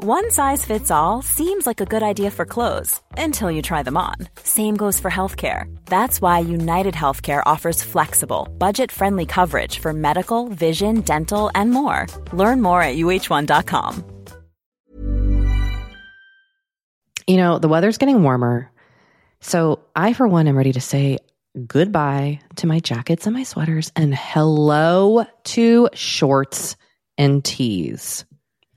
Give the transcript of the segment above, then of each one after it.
One size fits all seems like a good idea for clothes until you try them on. Same goes for healthcare. That's why United Healthcare offers flexible, budget friendly coverage for medical, vision, dental, and more. Learn more at uh1.com. You know, the weather's getting warmer. So I, for one, am ready to say goodbye to my jackets and my sweaters and hello to shorts and tees.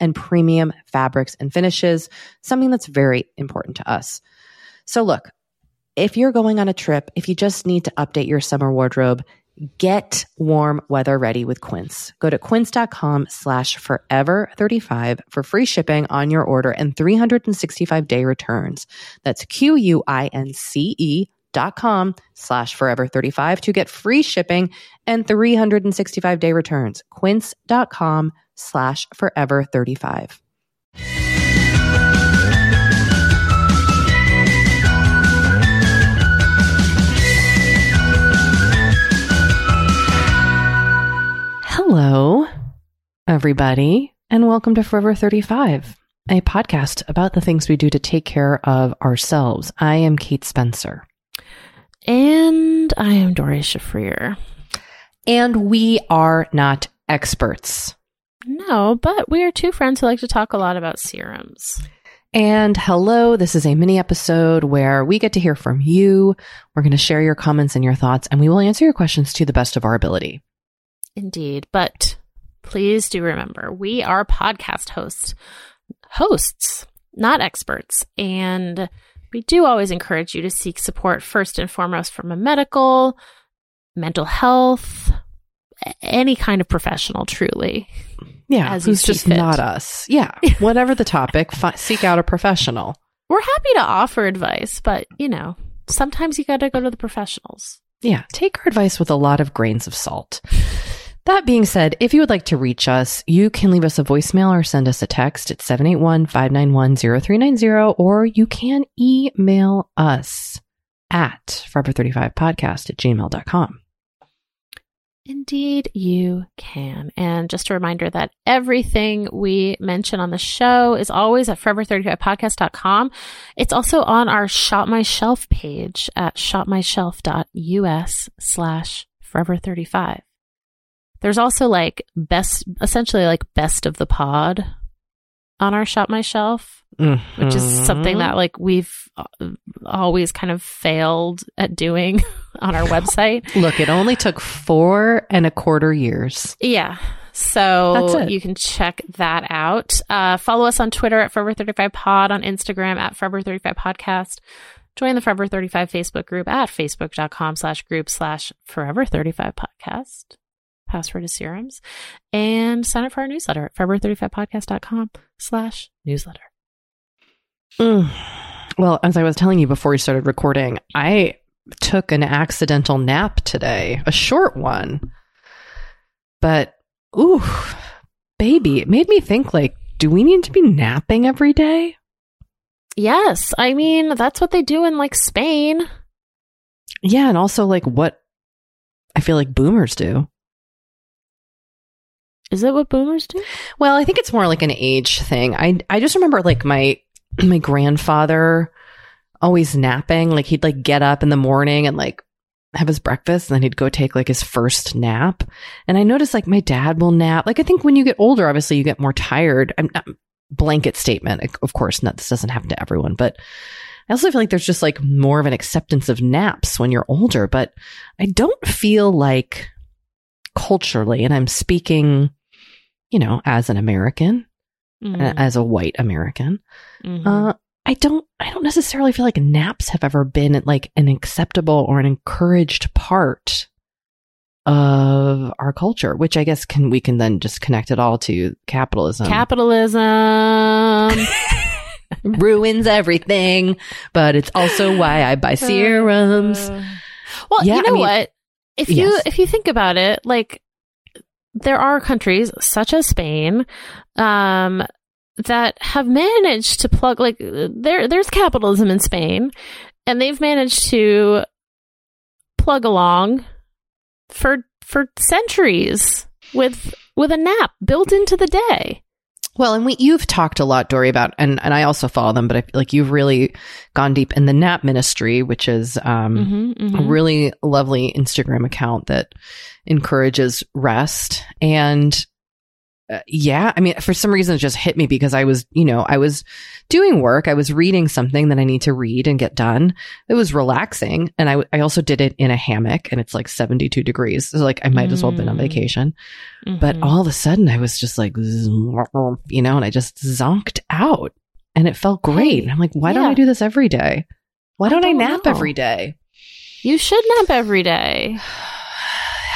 and premium fabrics and finishes, something that's very important to us. So look, if you're going on a trip, if you just need to update your summer wardrobe, get warm weather ready with Quince. Go to quince.com slash forever 35 for free shipping on your order and 365 day returns. That's Q-U-I-N-C-E dot com slash forever 35 to get free shipping and 365 day returns. Quince.com forever 35. Hello, everybody, and welcome to Forever 35, a podcast about the things we do to take care of ourselves. I am Kate Spencer, and I am Doree Shafrir. and we are not experts. No, but we are two friends who like to talk a lot about serums. And hello, this is a mini episode where we get to hear from you. We're going to share your comments and your thoughts, and we will answer your questions to the best of our ability. Indeed. But please do remember, we are podcast hosts, hosts, not experts. And we do always encourage you to seek support first and foremost from a medical, mental health, any kind of professional, truly. Yeah, who's just fit. not us. Yeah, whatever the topic, fi- seek out a professional. We're happy to offer advice, but you know, sometimes you got to go to the professionals. Yeah, take our advice with a lot of grains of salt. That being said, if you would like to reach us, you can leave us a voicemail or send us a text at 781-591-0390, or you can email us at forever35podcast at gmail.com. Indeed, you can. And just a reminder that everything we mention on the show is always at forever35podcast.com. It's also on our Shop My Shelf page at shopmyshelf.us slash forever35. There's also like best, essentially like best of the pod on our Shop My Shelf which is something that like we've uh, always kind of failed at doing on our website. Look, it only took four and a quarter years. Yeah. So you can check that out. Uh, follow us on Twitter at Forever35Pod, on Instagram at Forever35Podcast. Join the Forever 35 Facebook group at facebook.com slash group slash Forever35Podcast. Password is serums. And sign up for our newsletter at Forever35Podcast.com slash newsletter. Mm. Well, as I was telling you before we started recording, I took an accidental nap today, a short one. But, ooh, baby, it made me think like, do we need to be napping every day? Yes. I mean, that's what they do in like Spain. Yeah, and also like what I feel like boomers do. Is that what boomers do? Well, I think it's more like an age thing. I I just remember like my my grandfather always napping. Like he'd like get up in the morning and like have his breakfast and then he'd go take like his first nap. And I noticed like my dad will nap. Like I think when you get older, obviously you get more tired. I'm not blanket statement. Of course, not, this doesn't happen to everyone, but I also feel like there's just like more of an acceptance of naps when you're older, but I don't feel like culturally, and I'm speaking, you know, as an American, Mm. as a white American, Mhm. uh, I don't, I don't necessarily feel like naps have ever been like an acceptable or an encouraged part of our culture, which I guess can, we can then just connect it all to capitalism. Capitalism. ruins everything, but it's also why I buy serums. Uh, well, Yeah, you I know mean- what? If you Yes. if you think about it, like there are countries such as Spain um that have managed to plug like there there's capitalism in Spain and they've managed to plug along for for centuries with with a nap built into the day. Well, and we you've talked a lot, Doree, about and and I also follow them, but I feel like you've really gone deep in the Nap Ministry, which is um, Mhm, a mhm. really lovely Instagram account that encourages rest. And uh, yeah, I mean, for some reason, it just hit me because I was, you know, I was doing work, I was reading something that I need to read and get done. It was relaxing, and I I also did it in a hammock, and it's like seventy two degrees, so like I might as well have been on Mm. vacation. But Mhm. all of a sudden, I was just like, you know, and I just zonked out and it felt great. And I'm like, why don't. I do this every day? Why don't I, don't nap know. every day? you should nap every day.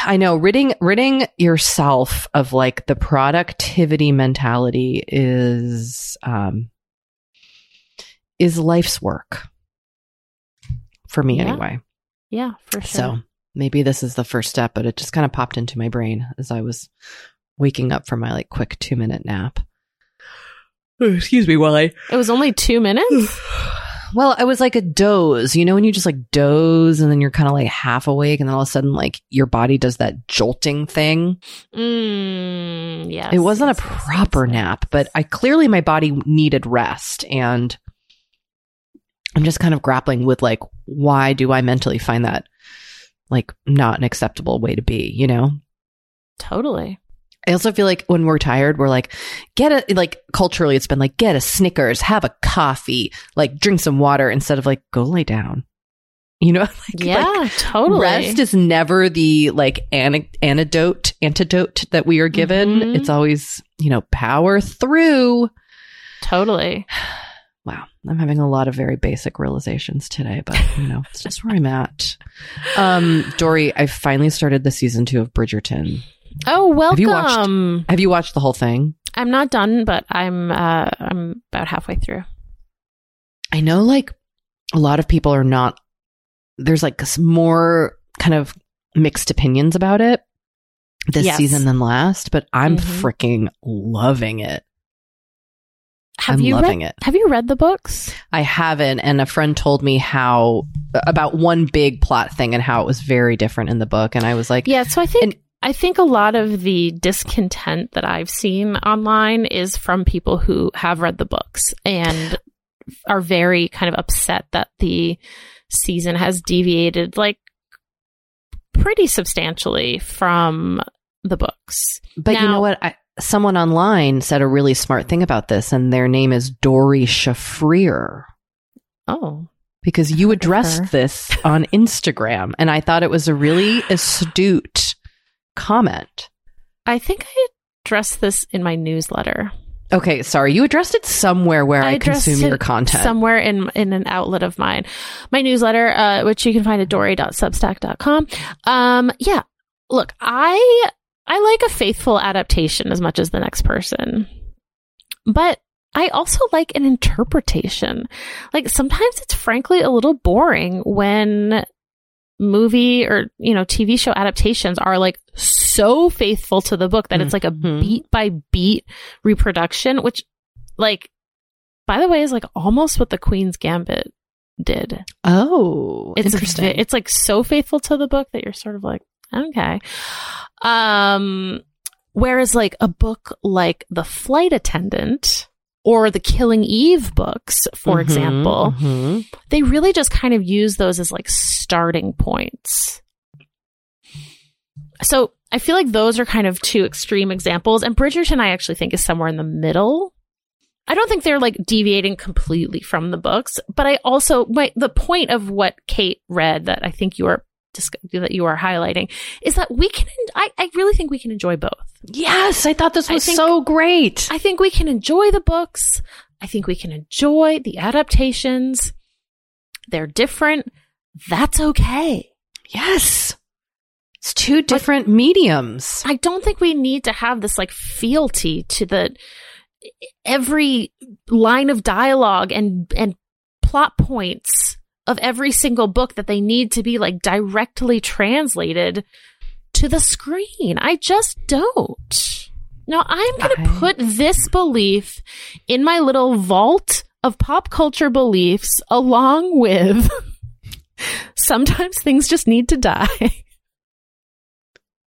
I know ridding, ridding yourself of like the productivity mentality is, um, is life's work for me Yeah. anyway. Yeah, for sure. So maybe this is the first step, but it just kind of popped into my brain as I was waking up from my like quick two minute nap. Excuse me while I. It was only two minutes. Well, I was like a doze, you know, when you just like doze and then you're kind of like half awake and then all of a sudden like your body does that jolting thing. Mm, yes. it wasn't yes, a proper yes, nap, but I clearly my body needed rest and I'm just kind of grappling with like, why do I mentally find that like not an acceptable way to be, you know? totally. I also feel like when we're tired, we're like, get a, like culturally, it's been like, get a Snickers, have a coffee, like drink some water instead of like, go lay down. You know, like, Yeah, like, totally. rest is never the like an- antidote, antidote that we are given. Mhm. It's always, you know, power through. totally. Wow. I'm having a lot of very basic realizations today, but you know, it's just where I'm at. Um, Doree, I finally started the season two of Bridgerton. Oh, welcome. you watched- Have you watched the whole thing? I'm not done, but I'm uh I'm about halfway through. I know like a lot of people are not there's like more kind of mixed opinions about it this Yes. season than last, but I'm Mhm. freaking loving it. Have I'm you loving read, it. Have you read the books? I haven't and a friend told me how about one big plot thing and how it was very different in the book and I was like Yeah, so I think I think a lot of the discontent that I've seen online is from people who have read the books and are very kind of upset that the season has deviated like pretty substantially from the books. But you know what? I, someone online said a really smart thing about this, and their name is Doree Shafrir. Oh. Because you addressed this on Instagram, and I thought it was a really astute comment. I think I addressed this in my newsletter. Okay, sorry, you addressed it somewhere where I, addressed consume your content. somewhere in in an outlet of mine. My newsletter, uh, which you can find at dory.substack.com. Um, yeah, look, I I like a faithful adaptation as much as the next person, but I also like an interpretation. Like sometimes it's frankly a little boring when movie or you know TV show adaptations are like so faithful to the book that it's like a Mhm. beat by beat reproduction which like by the way is like almost what the Queen's Gambit did. Oh, It's interesting. it's like so faithful to the book that you're sort of like, okay. Um whereas like a book like The Flight Attendant or the Killing Eve books, for Mhm, example, mhm. they really just kind of use those as like starting points. So I feel like those are kind of two extreme examples. And Bridgerton, I actually think is somewhere in the middle. I don't think they're like deviating completely from the books, but I also, my, the point of what Kate read that I think you are that you are highlighting is that we can, I, I really think we can enjoy both. Yes, I thought this was think- so great. I think we can enjoy the books. I think we can enjoy the adaptations. They're different. That's okay. yes. It's two different mediums. I don't think we need to have this like fealty to the every line of dialogue and and plot points of every single book that they need to be like directly translated to the screen. I just don't. Now I'm going to put this belief in my little vault of pop culture beliefs along with sometimes things just need to die.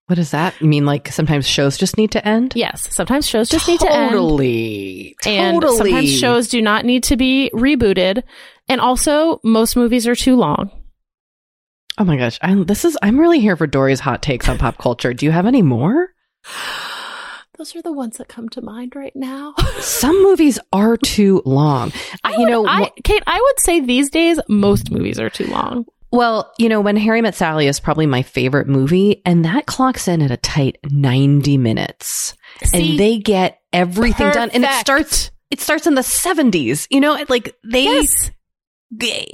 What does that mean? Like sometimes shows just need to end? yes, sometimes shows just need to end. Totally. And totally. sometimes shows do not need to be rebooted. And also, most movies are too long. Oh my gosh. I'm, this is, I'm really here for Doree's hot takes on pop culture. Do you have any more? Those are the ones that come to mind right now. Some movies are too long. I you would- know, I, Kate, I would say these days most movies are too long. well, you know, when Harry Met Sally is probably my favorite movie, and that clocks in at a tight 90 minutes. See, and they get everything done. And it starts, it starts in the 70s. You know, like they, yes, they,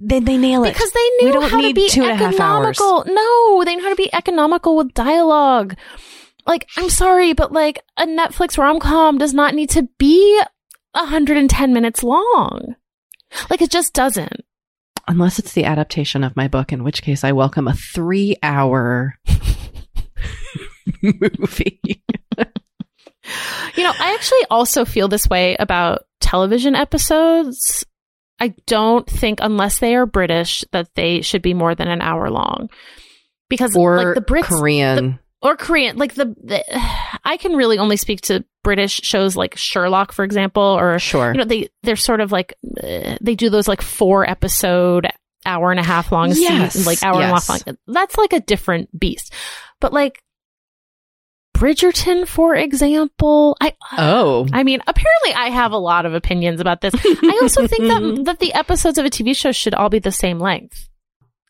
they, they nail it. because they We knew how to be two and a half hours. economical. No, they know how to be economical with dialogue. Like, I'm sorry, but like a Netflix rom com does not need to be 110 minutes long. Like, it just doesn't. Unless it's the adaptation of my book, in which case I welcome a three hour movie. You know, I actually also feel this way about television episodes. I don't think, unless they are British, that they should be more than an hour long. Because or like the Brits Korean. or Korean, like the, the, I can really only speak to British shows like Sherlock, for example, or sure. you know they they're sort of like uh, they do those like four episode, hour and a half long, Yes, season, like hour and a half long. That's like a different beast. But like Bridgerton, for example, I oh. I mean, apparently I have a lot of opinions about this. I also think that that the episodes of a TV show should all be the same length.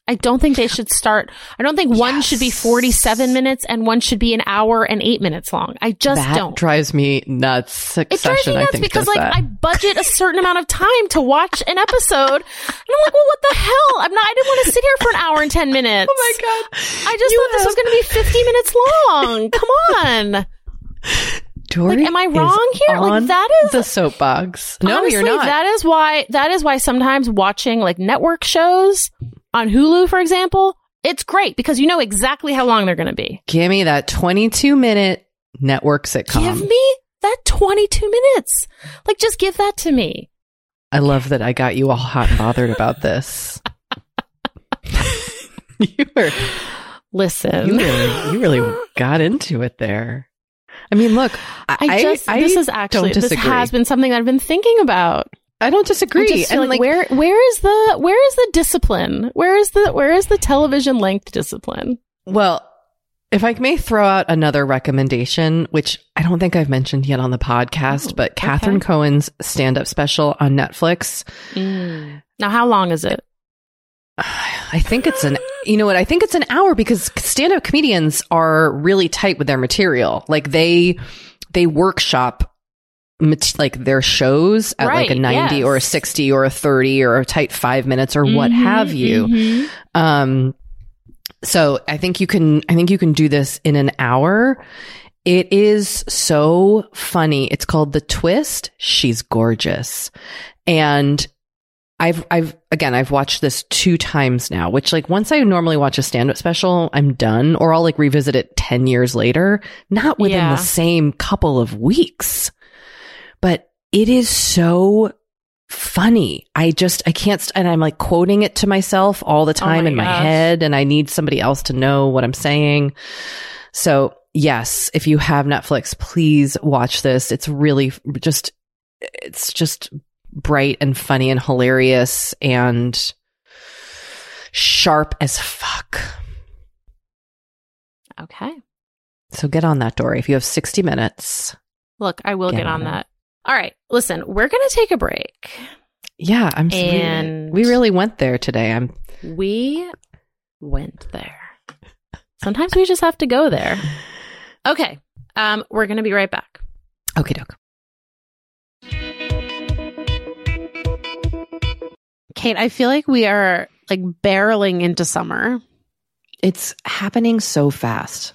I don't think they should start. I don't think one should be 47 minutes and one should be an hour and 8 minutes long. I just that don't. drives me nuts. It drives Succession, me nuts because like that. I budget a certain amount of time to watch an episode, and I'm like, well, what the hell? I'm not. I didn't want to sit here for an hour and 10 minutes. oh my god! I just thought this was going to be 50 minutes long. Come on. Doree Like, am I wrong here? Like, that is- the soapbox. No, Honestly, you're not. That is why that is why sometimes watching like network shows on Hulu, for example, it's great because you know exactly how long they're going to be. Give me that 22 minute network sitcom. Give me that 22 minutes. Like just give that to me. I love that I got you all hot and bothered about this. you were Listen. you really you really got into it there. I mean, look, I, I just I this is actually this has been something that I've been thinking about. I don't disagree. I just and like, where where is the where is the discipline? Where is the where is the television length discipline? Well, if I may throw out another recommendation, which I don't think I've mentioned yet on the podcast, Oh, but Catherine. Cohen's stand up special on Netflix. Mm. Now, how long is it? I think it's an, you know what? I think it's an hour because stand up comedians are really tight with their material. Like they, they workshop like their shows at like a Right, 90 or a 60 or a 30 or a tight five minutes or what Mhm, have you. mhm. Um, so I think you can, I think you can do this in an hour. It is so funny. It's called The Twist. She's gorgeous. And I've, I've, again, I've watched this two times now, which like once I normally watch a stand up special, I'm done or I'll like revisit it 10 years later, not within Yeah. the same couple of weeks. But it is so funny. I just, I can't, st- and I'm like quoting it to myself all the oh time my in my head, and I need somebody else to know what I'm saying. So, yes, if you have Netflix, please watch this. It's really just, it's just bright and funny and hilarious and sharp as fuck. Okay. So get on that, Doree. If you have 60 minutes. Look, I will Get get, on on that. All right. Listen, we're going to take a break. Yeah, I'm And- we really went there today. I'm We went there. Sometimes we just have to go there. Okay. Um, we're going to be right back. okay, doke. Kate, I feel like we are like barreling into summer. It's happening so fast.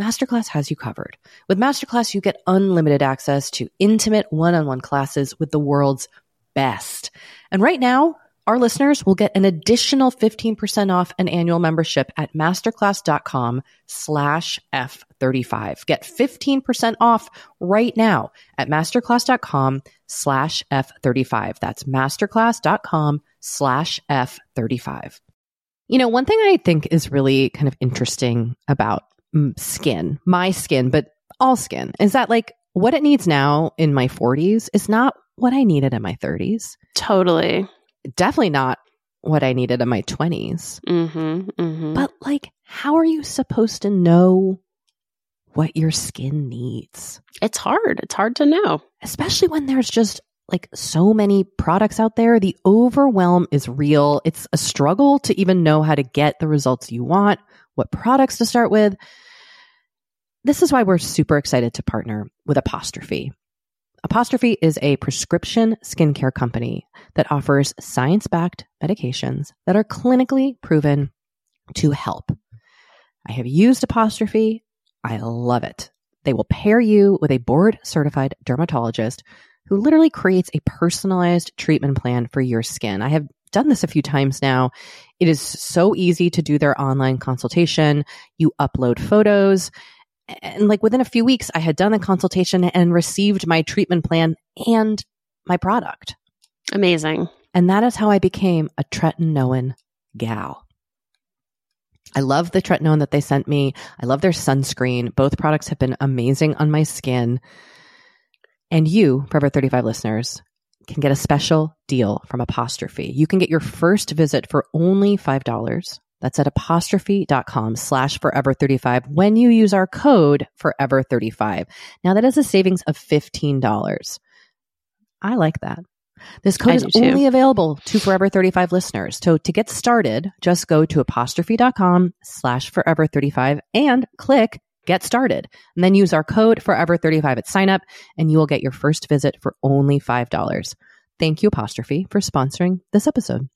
Masterclass has you covered. With Masterclass, you get unlimited access to intimate one on one classes with the world's best. And right now, our listeners will get an additional 15% off an annual membership at masterclass.com slash F35. Get 15% off right now at masterclass.com slash F35. That's masterclass.com slash F35. You know, one thing I think is really kind of interesting about skin, my skin, but all skin, is that like what it needs now in my 40s is not what I needed in my 30s. Totally definitely not what I needed in my 20s. Mm-hmm, mm-hmm. But, like, how are you supposed to know what your skin needs? It's hard. It's hard to know. Especially when there's just like so many products out there. The overwhelm is real. It's a struggle to even know how to get the results you want, what products to start with. This is why we're super excited to partner with Apostrophe. Apostrophe is a prescription skincare company that offers science backed medications that are clinically proven to help. I have used Apostrophe. I love it. They will pair you with a board certified dermatologist who literally creates a personalized treatment plan for your skin. I have done this a few times now. It is so easy to do their online consultation. You upload photos and like within a few weeks, I had done the consultation and received my treatment plan and my product. Amazing. And that is how I became a tretinoin gal. I love the tretinoin that they sent me. I love their sunscreen. Both products have been amazing on my skin. And you, Forever 35 listeners, can get a special deal from Apostrophe. You can get your first visit for only $5 that's at apostrophe.com slash forever35 when you use our code forever35. Now that is a savings of $15. I like that. This code is only available to Forever 35 listeners. So to get started, just go to apostrophe.com slash forever 35 and click get started. And then use our code forever 35 at signup, and you will get your first visit for only $5. Thank you, Apostrophe, for sponsoring this episode.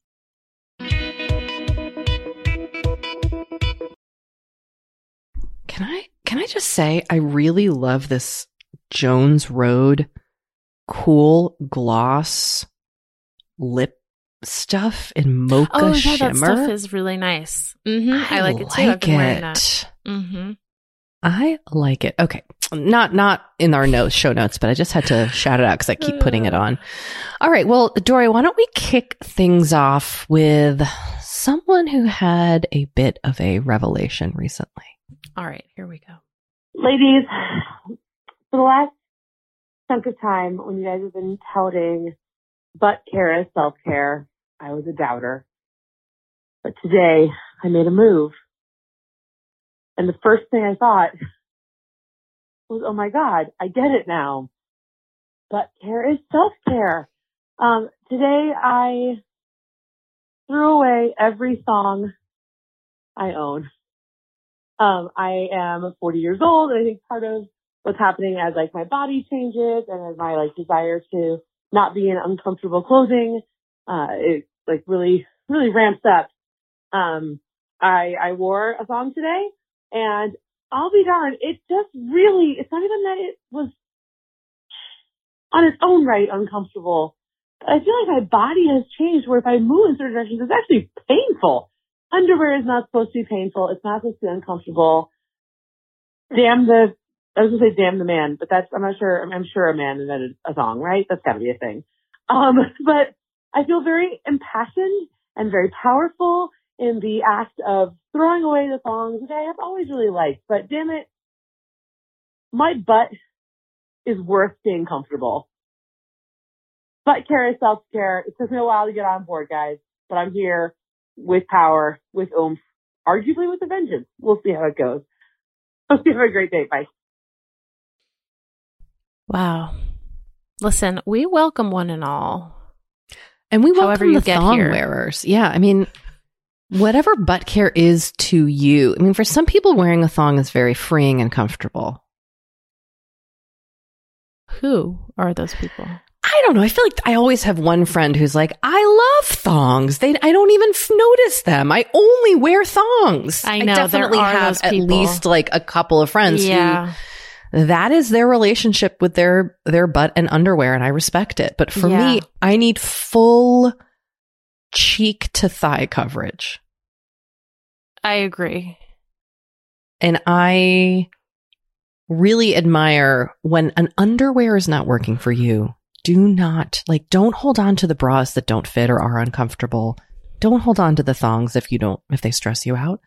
Can I can I just say I really love this Jones Road cool gloss lip stuff in mocha oh, yeah, shimmer. that stuff is really nice. Mm-hmm. I, I, like it too. I've been wearing that. Mm-hmm. I like it. Okay, not not in our notes, show notes, but I just had to shout it out because I keep putting it on. All right, well, Doree, why don't we kick things off with someone who had a bit of a revelation recently. All right, here we go. Ladies, for the last chunk of time when you guys have been touting butt care as self care, I was a doubter. But today I made a move. And the first thing I thought was, oh my God, I get it now. But care is self care. Um, today I threw away every song I own. Um, I am 40 years old. And I think part of what's happening as like my body changes and as my like desire to not be in uncomfortable clothing, uh, it like really, really ramps up. Um, I, I wore a thong today and I'll be darned. It just really, it's not even that it was on its own right uncomfortable. I feel like my body has changed where if I move in certain directions, it's actually painful. Underwear is not supposed to be painful. It's not supposed to be uncomfortable. Damn the, I was gonna say damn the man, but that's, I'm not sure, I'm, sure a man invented a song, right? That's gotta be a thing. Um, but I feel very impassioned and very powerful in the act of throwing away the thongs, which I have always really liked, but damn it, my butt is worth being comfortable. Butt care is self care. It took me a while to get on board, guys, but I'm here with power, with oomph, arguably with a vengeance. We'll see how it goes. Hope you have a great day. Bye. Wow. Listen, we welcome one and all. And we welcome However you the get thong here. wearers. Yeah, I mean, whatever butt care is to you. I mean, for some people, wearing a thong is very freeing and comfortable. Who are those people? I don't know. I feel like I always have one friend who's like, I love thongs. They, I don't even f- notice them. I only wear thongs. I know, there definitely have at least like a couple of friends yeah. who that is their relationship with their their butt and underwear, and I respect it. But for Yeah. me, I need full cheek to thigh coverage. I agree. And I really admire when an underwear is not working for you. Do not, like, don't hold on to the bras that don't fit or are uncomfortable. Don't hold on to the thongs if you don't, if they stress you out.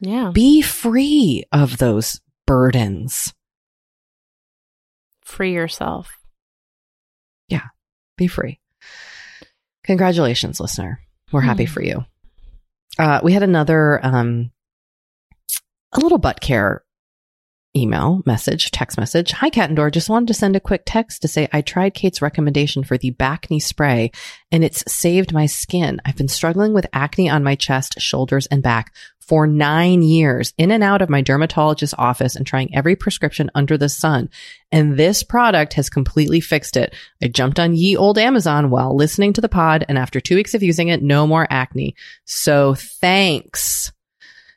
Yeah. Be free of those burdens. Free yourself. Yeah. Be free. Congratulations, listener. We're happy Hmm. for you. Uh, we had another, um, a little butt care email message, text message. Hi, Cat and Door. Just wanted to send a quick text to say I tried Kate's recommendation for the bacne spray and it's saved my skin. I've been struggling with acne on my chest, shoulders, and back for nine years, in and out of my dermatologist's office and trying every prescription under the sun. And this product has completely fixed it. I jumped on ye old Amazon while listening to the pod, and after two weeks of using it, no more acne. So thanks.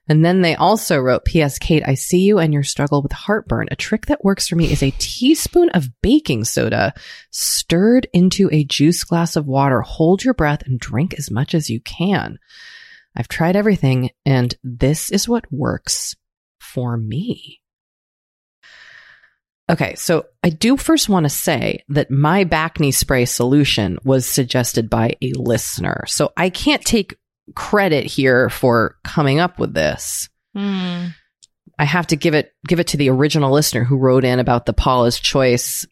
And then they also wrote, P.S. Kate, I see you and your struggle with heartburn. A trick that works for me is a teaspoon of baking soda stirred into a juice glass of water. Hold your breath and drink as much as you can. I've tried everything and this is what works for me. Okay, so I do first want to say that my bacne spray solution was suggested by a listener. So I can't take credit here for coming up with this. Hmm. I have to give it give it to the original listener who wrote in about the Paula's Choice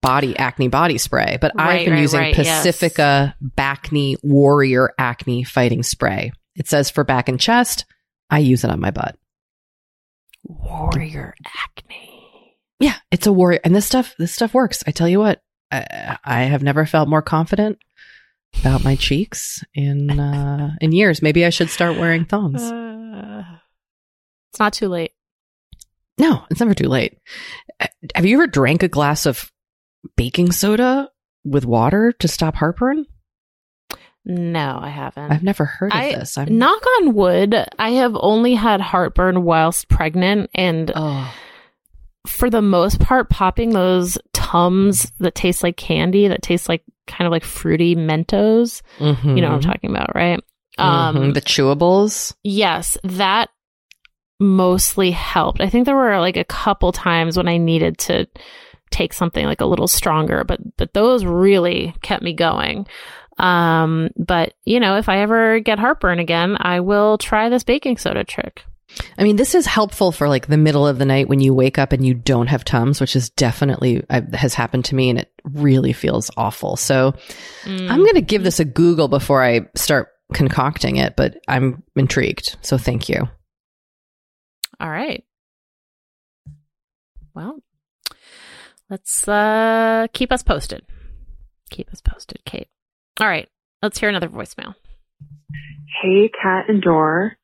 body acne body spray. But I've been right, using right, yes. Pacifica Bacne Warrior Acne Fighting Spray. It says for back and chest. I use it on my butt. Warrior acne. Yeah, it's a warrior, and this stuff this stuff works. I tell you what, I, I have never felt more confident about my cheeks in uh, in years. Maybe I should start wearing thongs. Uh, it's not too late. No, it's never too late. Uh, Have you ever drank a glass of baking soda with water to stop heartburn? No, I haven't. I've never heard of I- this. I'm Knock on wood, I have only had heartburn whilst pregnant, and Oh, for the most part, popping those tums that taste like candy, that taste like kind of like fruity Mentos. mhm. You know what I'm talking about, right? Um, Mhm. the chewables. yes, that mostly helped. I think there were like a couple times when I needed to take something like a little stronger, but but those really kept me going. Um, but you know, if I ever get heartburn again, I will try this baking soda trick. I mean, this is helpful for like the middle of the night when you wake up and you don't have Tums, which is definitely uh, has happened to me and it really feels awful. So Mm. I'm going to give this a Google before I start concocting it, but I'm intrigued. So thank you. All right. Well, let's uh keep us posted. Keep us posted, Kate. All right. Let's hear another voicemail. Hey, Kat and Dor.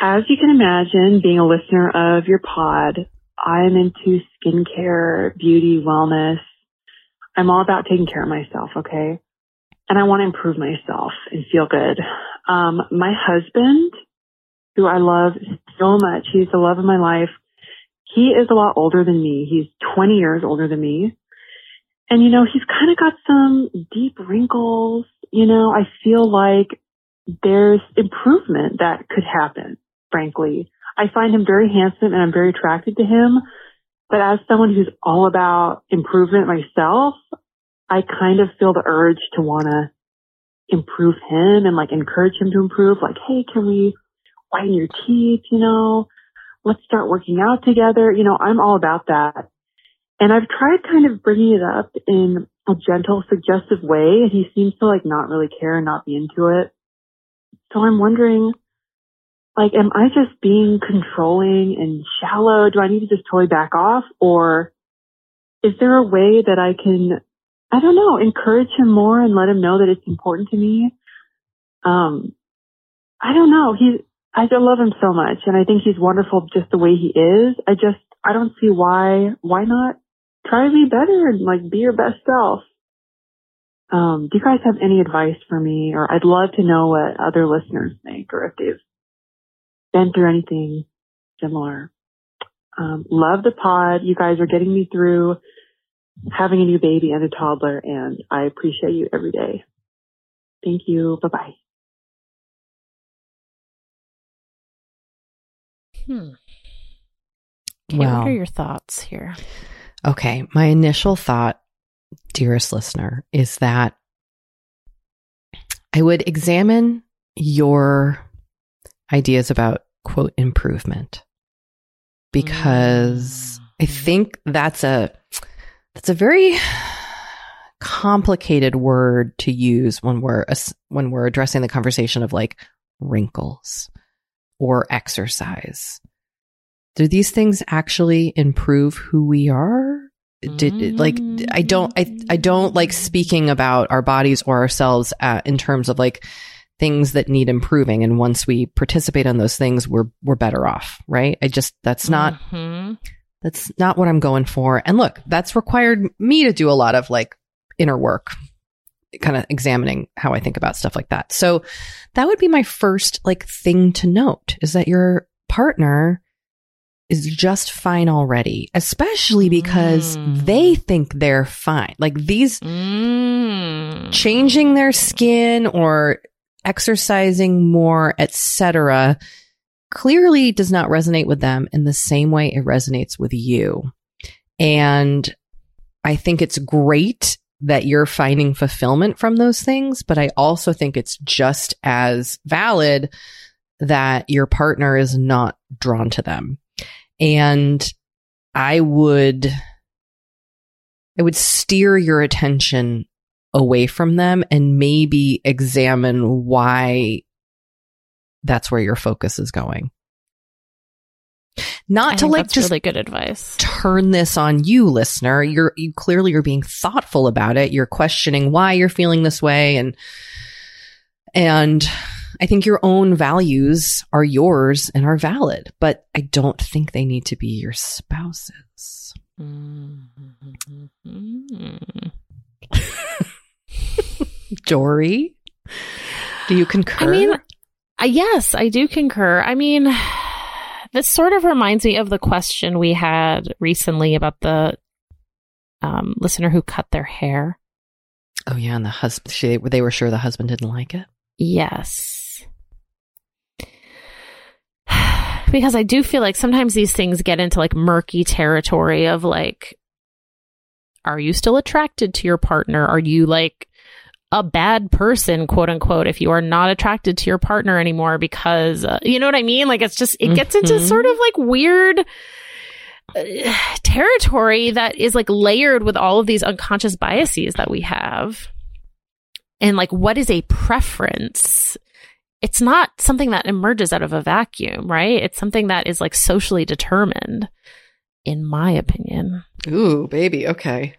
As you can imagine, being a listener of your pod, I'm into skincare, beauty, wellness. I'm all about taking care of myself, okay? And I want to improve myself and feel good. Um, my husband, who I love so much, he's the love of my life. He is a lot older than me. He's 20 years older than me. And you know, he's kind of got some deep wrinkles. You know, I feel like there's improvement that could happen, frankly. I find him very handsome and I'm very attracted to him. But as someone who's all about improvement myself, I kind of feel the urge to want to improve him and like encourage him to improve. Like, hey, can we whiten your teeth? You know, let's start working out together. You know, I'm all about that. And I've tried kind of bringing it up in a gentle, suggestive way, and he seems to like not really care and not be into it. So I'm wondering, like, am I just being controlling and shallow? Do I need to just totally back off? Or is there a way that I can, I don't know, encourage him more and let him know that it's important to me? Um, I don't know. He's, I love him so much and I think he's wonderful just the way he is. I just, I don't see why, why not try to be better and like be your best self. Um, do you guys have any advice for me or I'd love to know what other listeners think or if they've been through anything similar. Um, love the pod. You guys are getting me through having a new baby and a toddler and I appreciate you every day. Thank you. Bye bye. Hmm. Kate, Wow. what are your thoughts here? Okay. My initial thought, dearest listener, is that I would examine your ideas about quote improvement because mm. I think that's a that's a very complicated word to use when we're when we're addressing the conversation of like wrinkles or exercise. Do these things actually improve who we are? Did like I don't I I don't like speaking about our bodies or ourselves uh, in terms of like things that need improving and once we participate in those things we're we're better off, right? I just that's not Mhm. that's not what I'm going for. And look, that's required me to do a lot of like inner work, kind of examining how I think about stuff like that. So that would be my first like thing to note is that your partner is just fine already, especially because Mm. they think they're fine. Like these Mm. changing their skin or exercising more, etc., clearly does not resonate with them in the same way it resonates with you. And I think it's great that you're finding fulfillment from those things, but I also think it's just as valid that your partner is not drawn to them. And I would I would steer your attention away from them and maybe examine why that's where your focus is going. Not I to like just really good advice. turn this on you, listener. You're you clearly you're being thoughtful about it. You're questioning why you're feeling this way and and I think your own values are yours and are valid, but I don't think they need to be your spouse's. Mm-hmm. Doree, do you concur? I mean, yes, I do concur. I mean, this sort of reminds me of the question we had recently about the um, listener who cut their hair. oh yeah, and the husband, she, they were sure the husband didn't like it. Yes. Because I do feel like sometimes these things get into like murky territory of like, are you still attracted to your partner? Are you like a bad person, quote unquote, if you are not attracted to your partner anymore because, uh, you know what I mean? Like it's just, it gets into Mhm. sort of like weird uh, territory that is like layered with all of these unconscious biases that we have. And like, what is a preference? It's not something that emerges out of a vacuum, right? It's something that is like socially determined, in my opinion. Ooh, baby. Okay.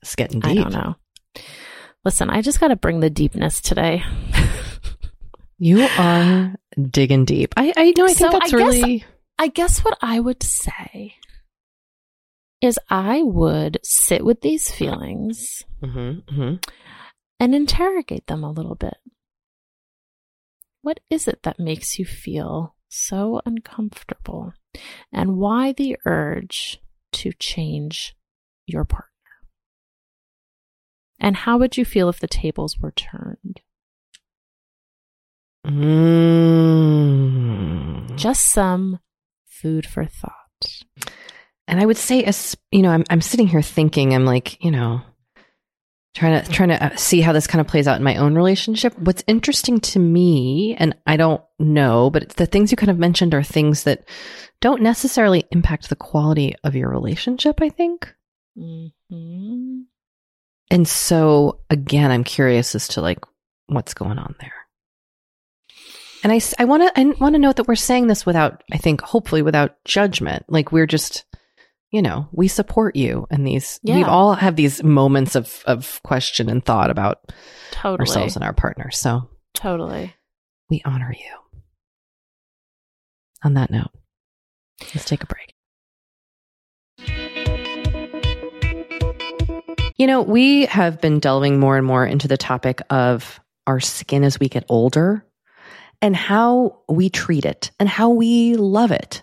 It's getting deep. I don't know. Listen, I just got to bring the deepness today. You are digging deep. I, I know. I think So that's I guess- really. I guess what I would say is I would sit with these feelings Mhm, mhm. and interrogate them a little bit. What is it that makes you feel so uncomfortable? And why the urge to change your partner? And how would you feel if the tables were turned? Mm. Just some food for thought. And I would say, as you know, I'm I'm sitting here thinking, I'm like, you know, trying to trying to uh, see how this kind of plays out in my own relationship. What's interesting to me, and I don't know, but it's the things you kind of mentioned are things that don't necessarily impact the quality of your relationship. I think, hmm and so again, I'm curious as to like what's going on there. And I, I want to I want to note that we're saying this without I think hopefully without judgment. Like we're just you know, we support you and these we all have these moments of of question and thought about Totally. ourselves and our partner. So Totally. we honor you. On that note, let's take a break. You know, we have been delving more and more into the topic of our skin as we get older and how we treat it and how we love it.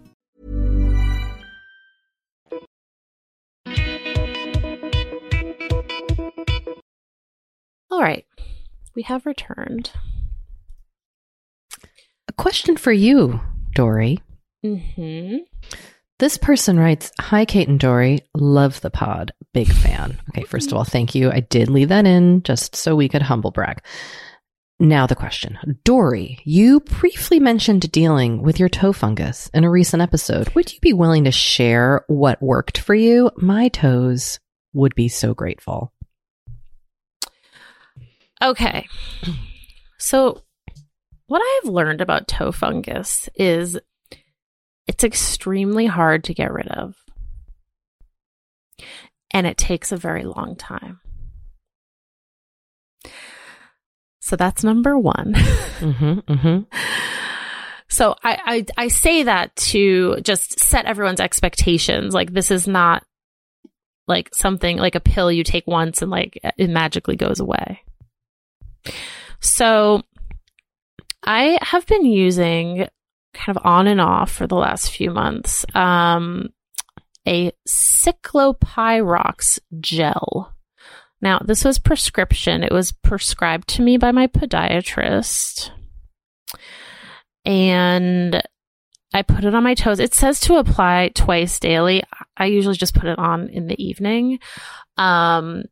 All right. We have returned. A question for you, Doree. Mm-hmm. This person writes, Hi, Kate and Doree. Love the pod. Big fan. Okay, first of all, thank you. I did leave that in just so we could humble brag. Now, the question Doree, you briefly mentioned dealing with your toe fungus in a recent episode. Would you be willing to share what worked for you? My toes would be so grateful. Okay. So, what I have learned about toe fungus is it's extremely hard to get rid of. And it takes a very long time. So that's number one. Mm-hmm, mm-hmm. So I, I I say that to just set everyone's expectations. Like this is not like something like a pill you take once and like it magically goes away. So I have been using kind of on and off for the last few months um a ciclopirox gel. Now, this was prescription. It was prescribed to me by my podiatrist. And I put it on my toes. It says to apply twice daily. I usually just put it on in the evening. Um,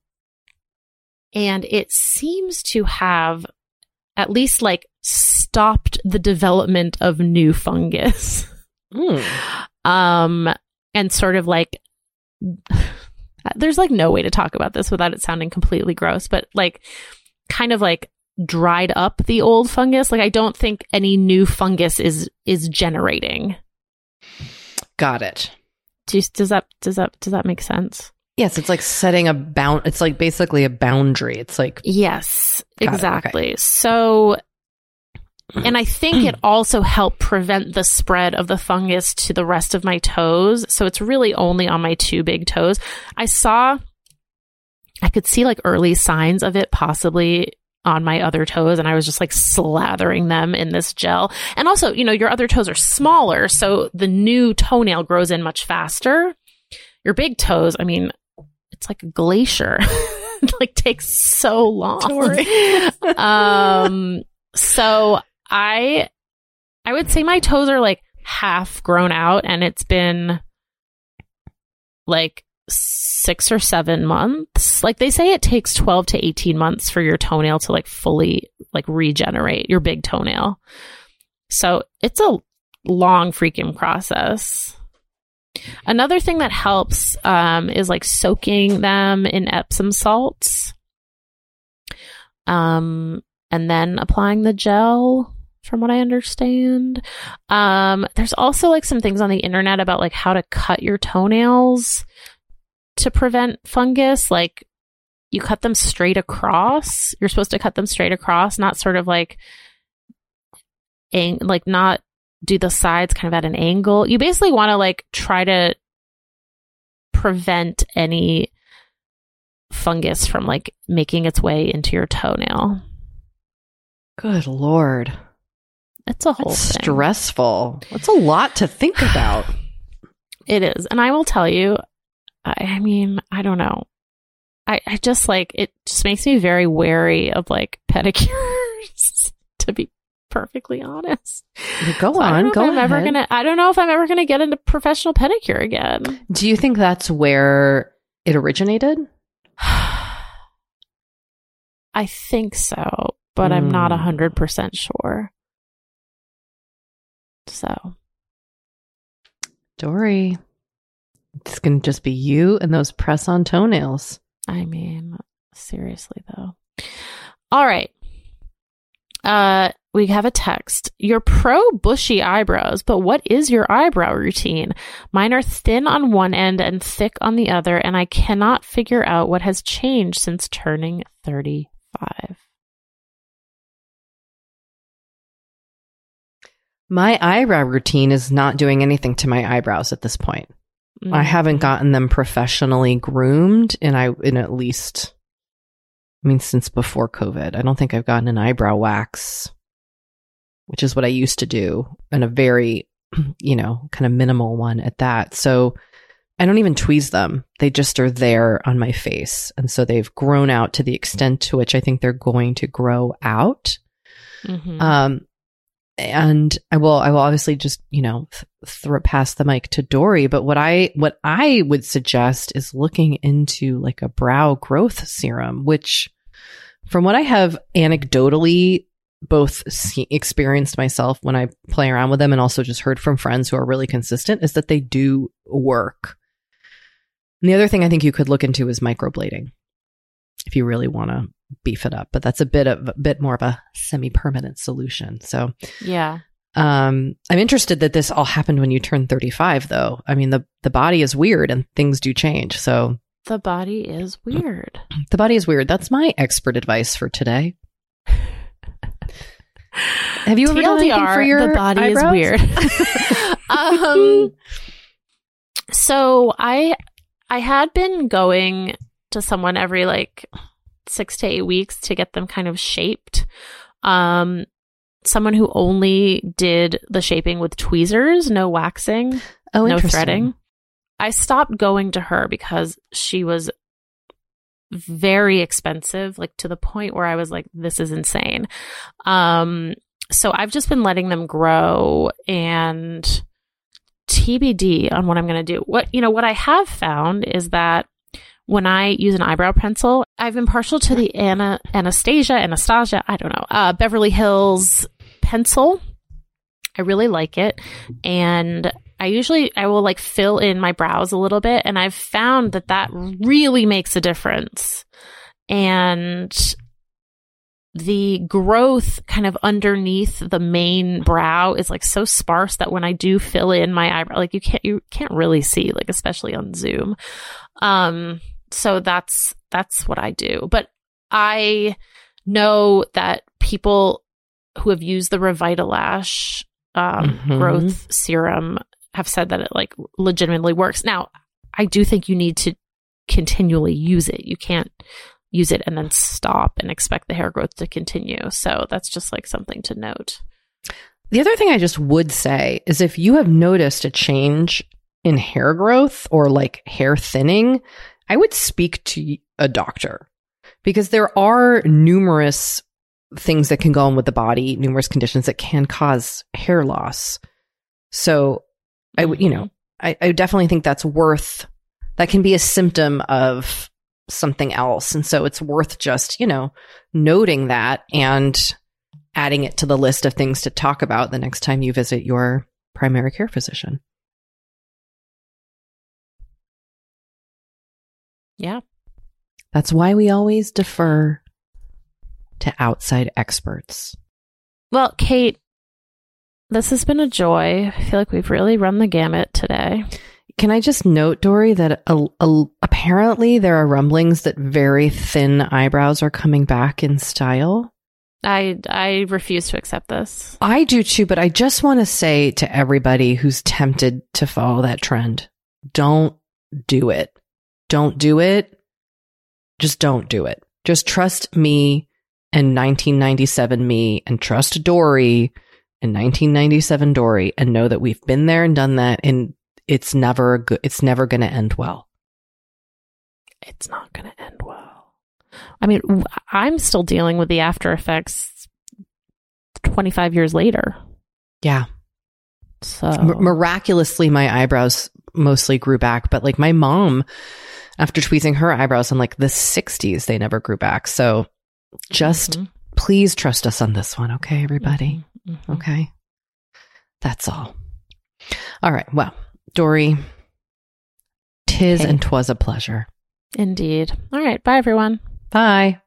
and it seems to have at least like stopped the development of new fungus. Mm. Um, and sort of like, there's like no way to talk about this without it sounding completely gross, but like kind of like dried up the old fungus. Like I don't think any new fungus is is generating. Got it. Do does that does that does that make sense? Yes, it's like setting a bound. It's like basically a boundary. It's like Yes, it, okay. exactly. So and I think it also helped prevent the spread of the fungus to the rest of my toes. So it's really only on my two big toes. I saw, I could see like early signs of it possibly on my other toes and I was just like slathering them in this gel. And also, you know, your other toes are smaller, so the new toenail grows in much faster. Your big toes, I mean, it's like a glacier. it like takes so long. um so I I would say my toes are like half grown out and it's been like 6 or 7 months. Like they say it takes 12 to 18 months for your toenail to like fully like regenerate your big toenail. So it's a long freaking process. Another thing that helps um, is like soaking them in Epsom salts, um, and then applying the gel. From what I understand, um, there's also like some things on the internet about like how to cut your toenails to prevent fungus. Like you cut them straight across. You're supposed to cut them straight across, not sort of like, ang- like not do the sides kind of at an angle. You basically want to like try to prevent any fungus from like making its way into your toenail. good lord. It's a whole stressful. That's a lot to think about. It is. And I will tell you, I, I mean, I don't know. I, I just like, it just makes me very wary of like pedicures, to be perfectly honest. Go So on, go I'm ever gonna, I don't know if I'm ever gonna get into professional pedicure again. Do you think that's where it originated? I think so, but I'm not a Hmm. hundred percent sure. So Doree, it's going to just be you and those press on toenails. I mean, seriously though. All right. Uh we have a text. You're pro bushy eyebrows, but what is your eyebrow routine? Mine are thin on one end and thick on the other, and I cannot figure out what has changed since turning 35. My eyebrow routine is not doing anything to my eyebrows at this point. I mm. haven't gotten them professionally groomed in I in at least I mean since before COVID. I don't think I've gotten an eyebrow wax, which is what I used to do, and a very, you know, kind of minimal one at that. So I don't even tweeze them. They just are there on my face. And so they've grown out to the extent to which I think they're going to grow out. Mhm. Um, and I will, I will obviously just, you know, th- throw the mic to Doree. But what I, what I would suggest is looking into like a brow growth serum, which from what I have anecdotally both see, experienced myself when I play around with them and also just heard from friends who are really consistent is that they do work. And the other thing I think you could look into is microblading if you really want to beef it up, but that's a bit of a bit more of a semi-permanent solution. So, yeah. um, I'm interested that this all happened when you turned 35 though. I mean, the the body is weird and things do change. So, The body is weird. the body is weird. That's my expert advice for today. Have you ever done anything TLDR, for your the body eyebrows? is weird. um, so I I had been going to someone every like six to eight weeks to get them kind of shaped. Um, someone who only did the shaping with tweezers, no waxing, oh, no threading. I stopped going to her because she was very expensive, like to the point where I was like, this is insane. Um, so I've just been letting them grow and TBD on what I'm going to do. What, you know, what I have found is that when I use an eyebrow pencil, I've been partial to the Anna, Anastasia, Anastasia, I don't know, uh, Beverly Hills pencil. I really like it. And I usually, I will like fill in my brows a little bit. And I've found that that really makes a difference. And the growth kind of underneath the main brow is like so sparse that when I do fill in my eyebrow, like you can't, you can't really see, like especially on Zoom. Um, so that's, that's what I do. But I know that people who have used the Revitalash, um, Mhm. growth serum have said that it like legitimately works. Now, I do think you need to continually use it. You can't use it and then stop and expect the hair growth to continue. So that's just like something to note. The other thing I just would say is if you have noticed a change in hair growth or like hair thinning, I would speak to a doctor because there are numerous things that can go on with the body, numerous conditions that can cause hair loss. So I would, you know, I, I definitely think that's worth, that can be a symptom of something else. And so it's worth just, you know, noting that and adding it to the list of things to talk about the next time you visit your primary care physician. Yeah. That's why we always defer to outside experts. Well, Kate, this has been a joy. I feel like we've really run the gamut today. Can I just note, Doree, that a, a, apparently there are rumblings that very thin eyebrows are coming back in style? I I refuse to accept this. I do too, but I just want to say to everybody who's tempted to follow that trend don't do it. Don't do it. Just don't do it. Just trust me and 1997 me and trust Doree and 1997 Doree and know that we've been there and done that and it's never good, it's never going to end well. It's not going to end well. I mean, I'm still dealing with the after effects 25 years later. Yeah. So M- miraculously, my eyebrows mostly grew back, but like my mom, after tweezing her eyebrows in like the 60s, they never grew back. So just Mhm. please trust us on this one, okay, everybody? Mhm. Mhm. Okay. That's all. All right. Well, Doree, tis Okay. and 'twas a pleasure. Indeed. All right. Bye, everyone. Bye.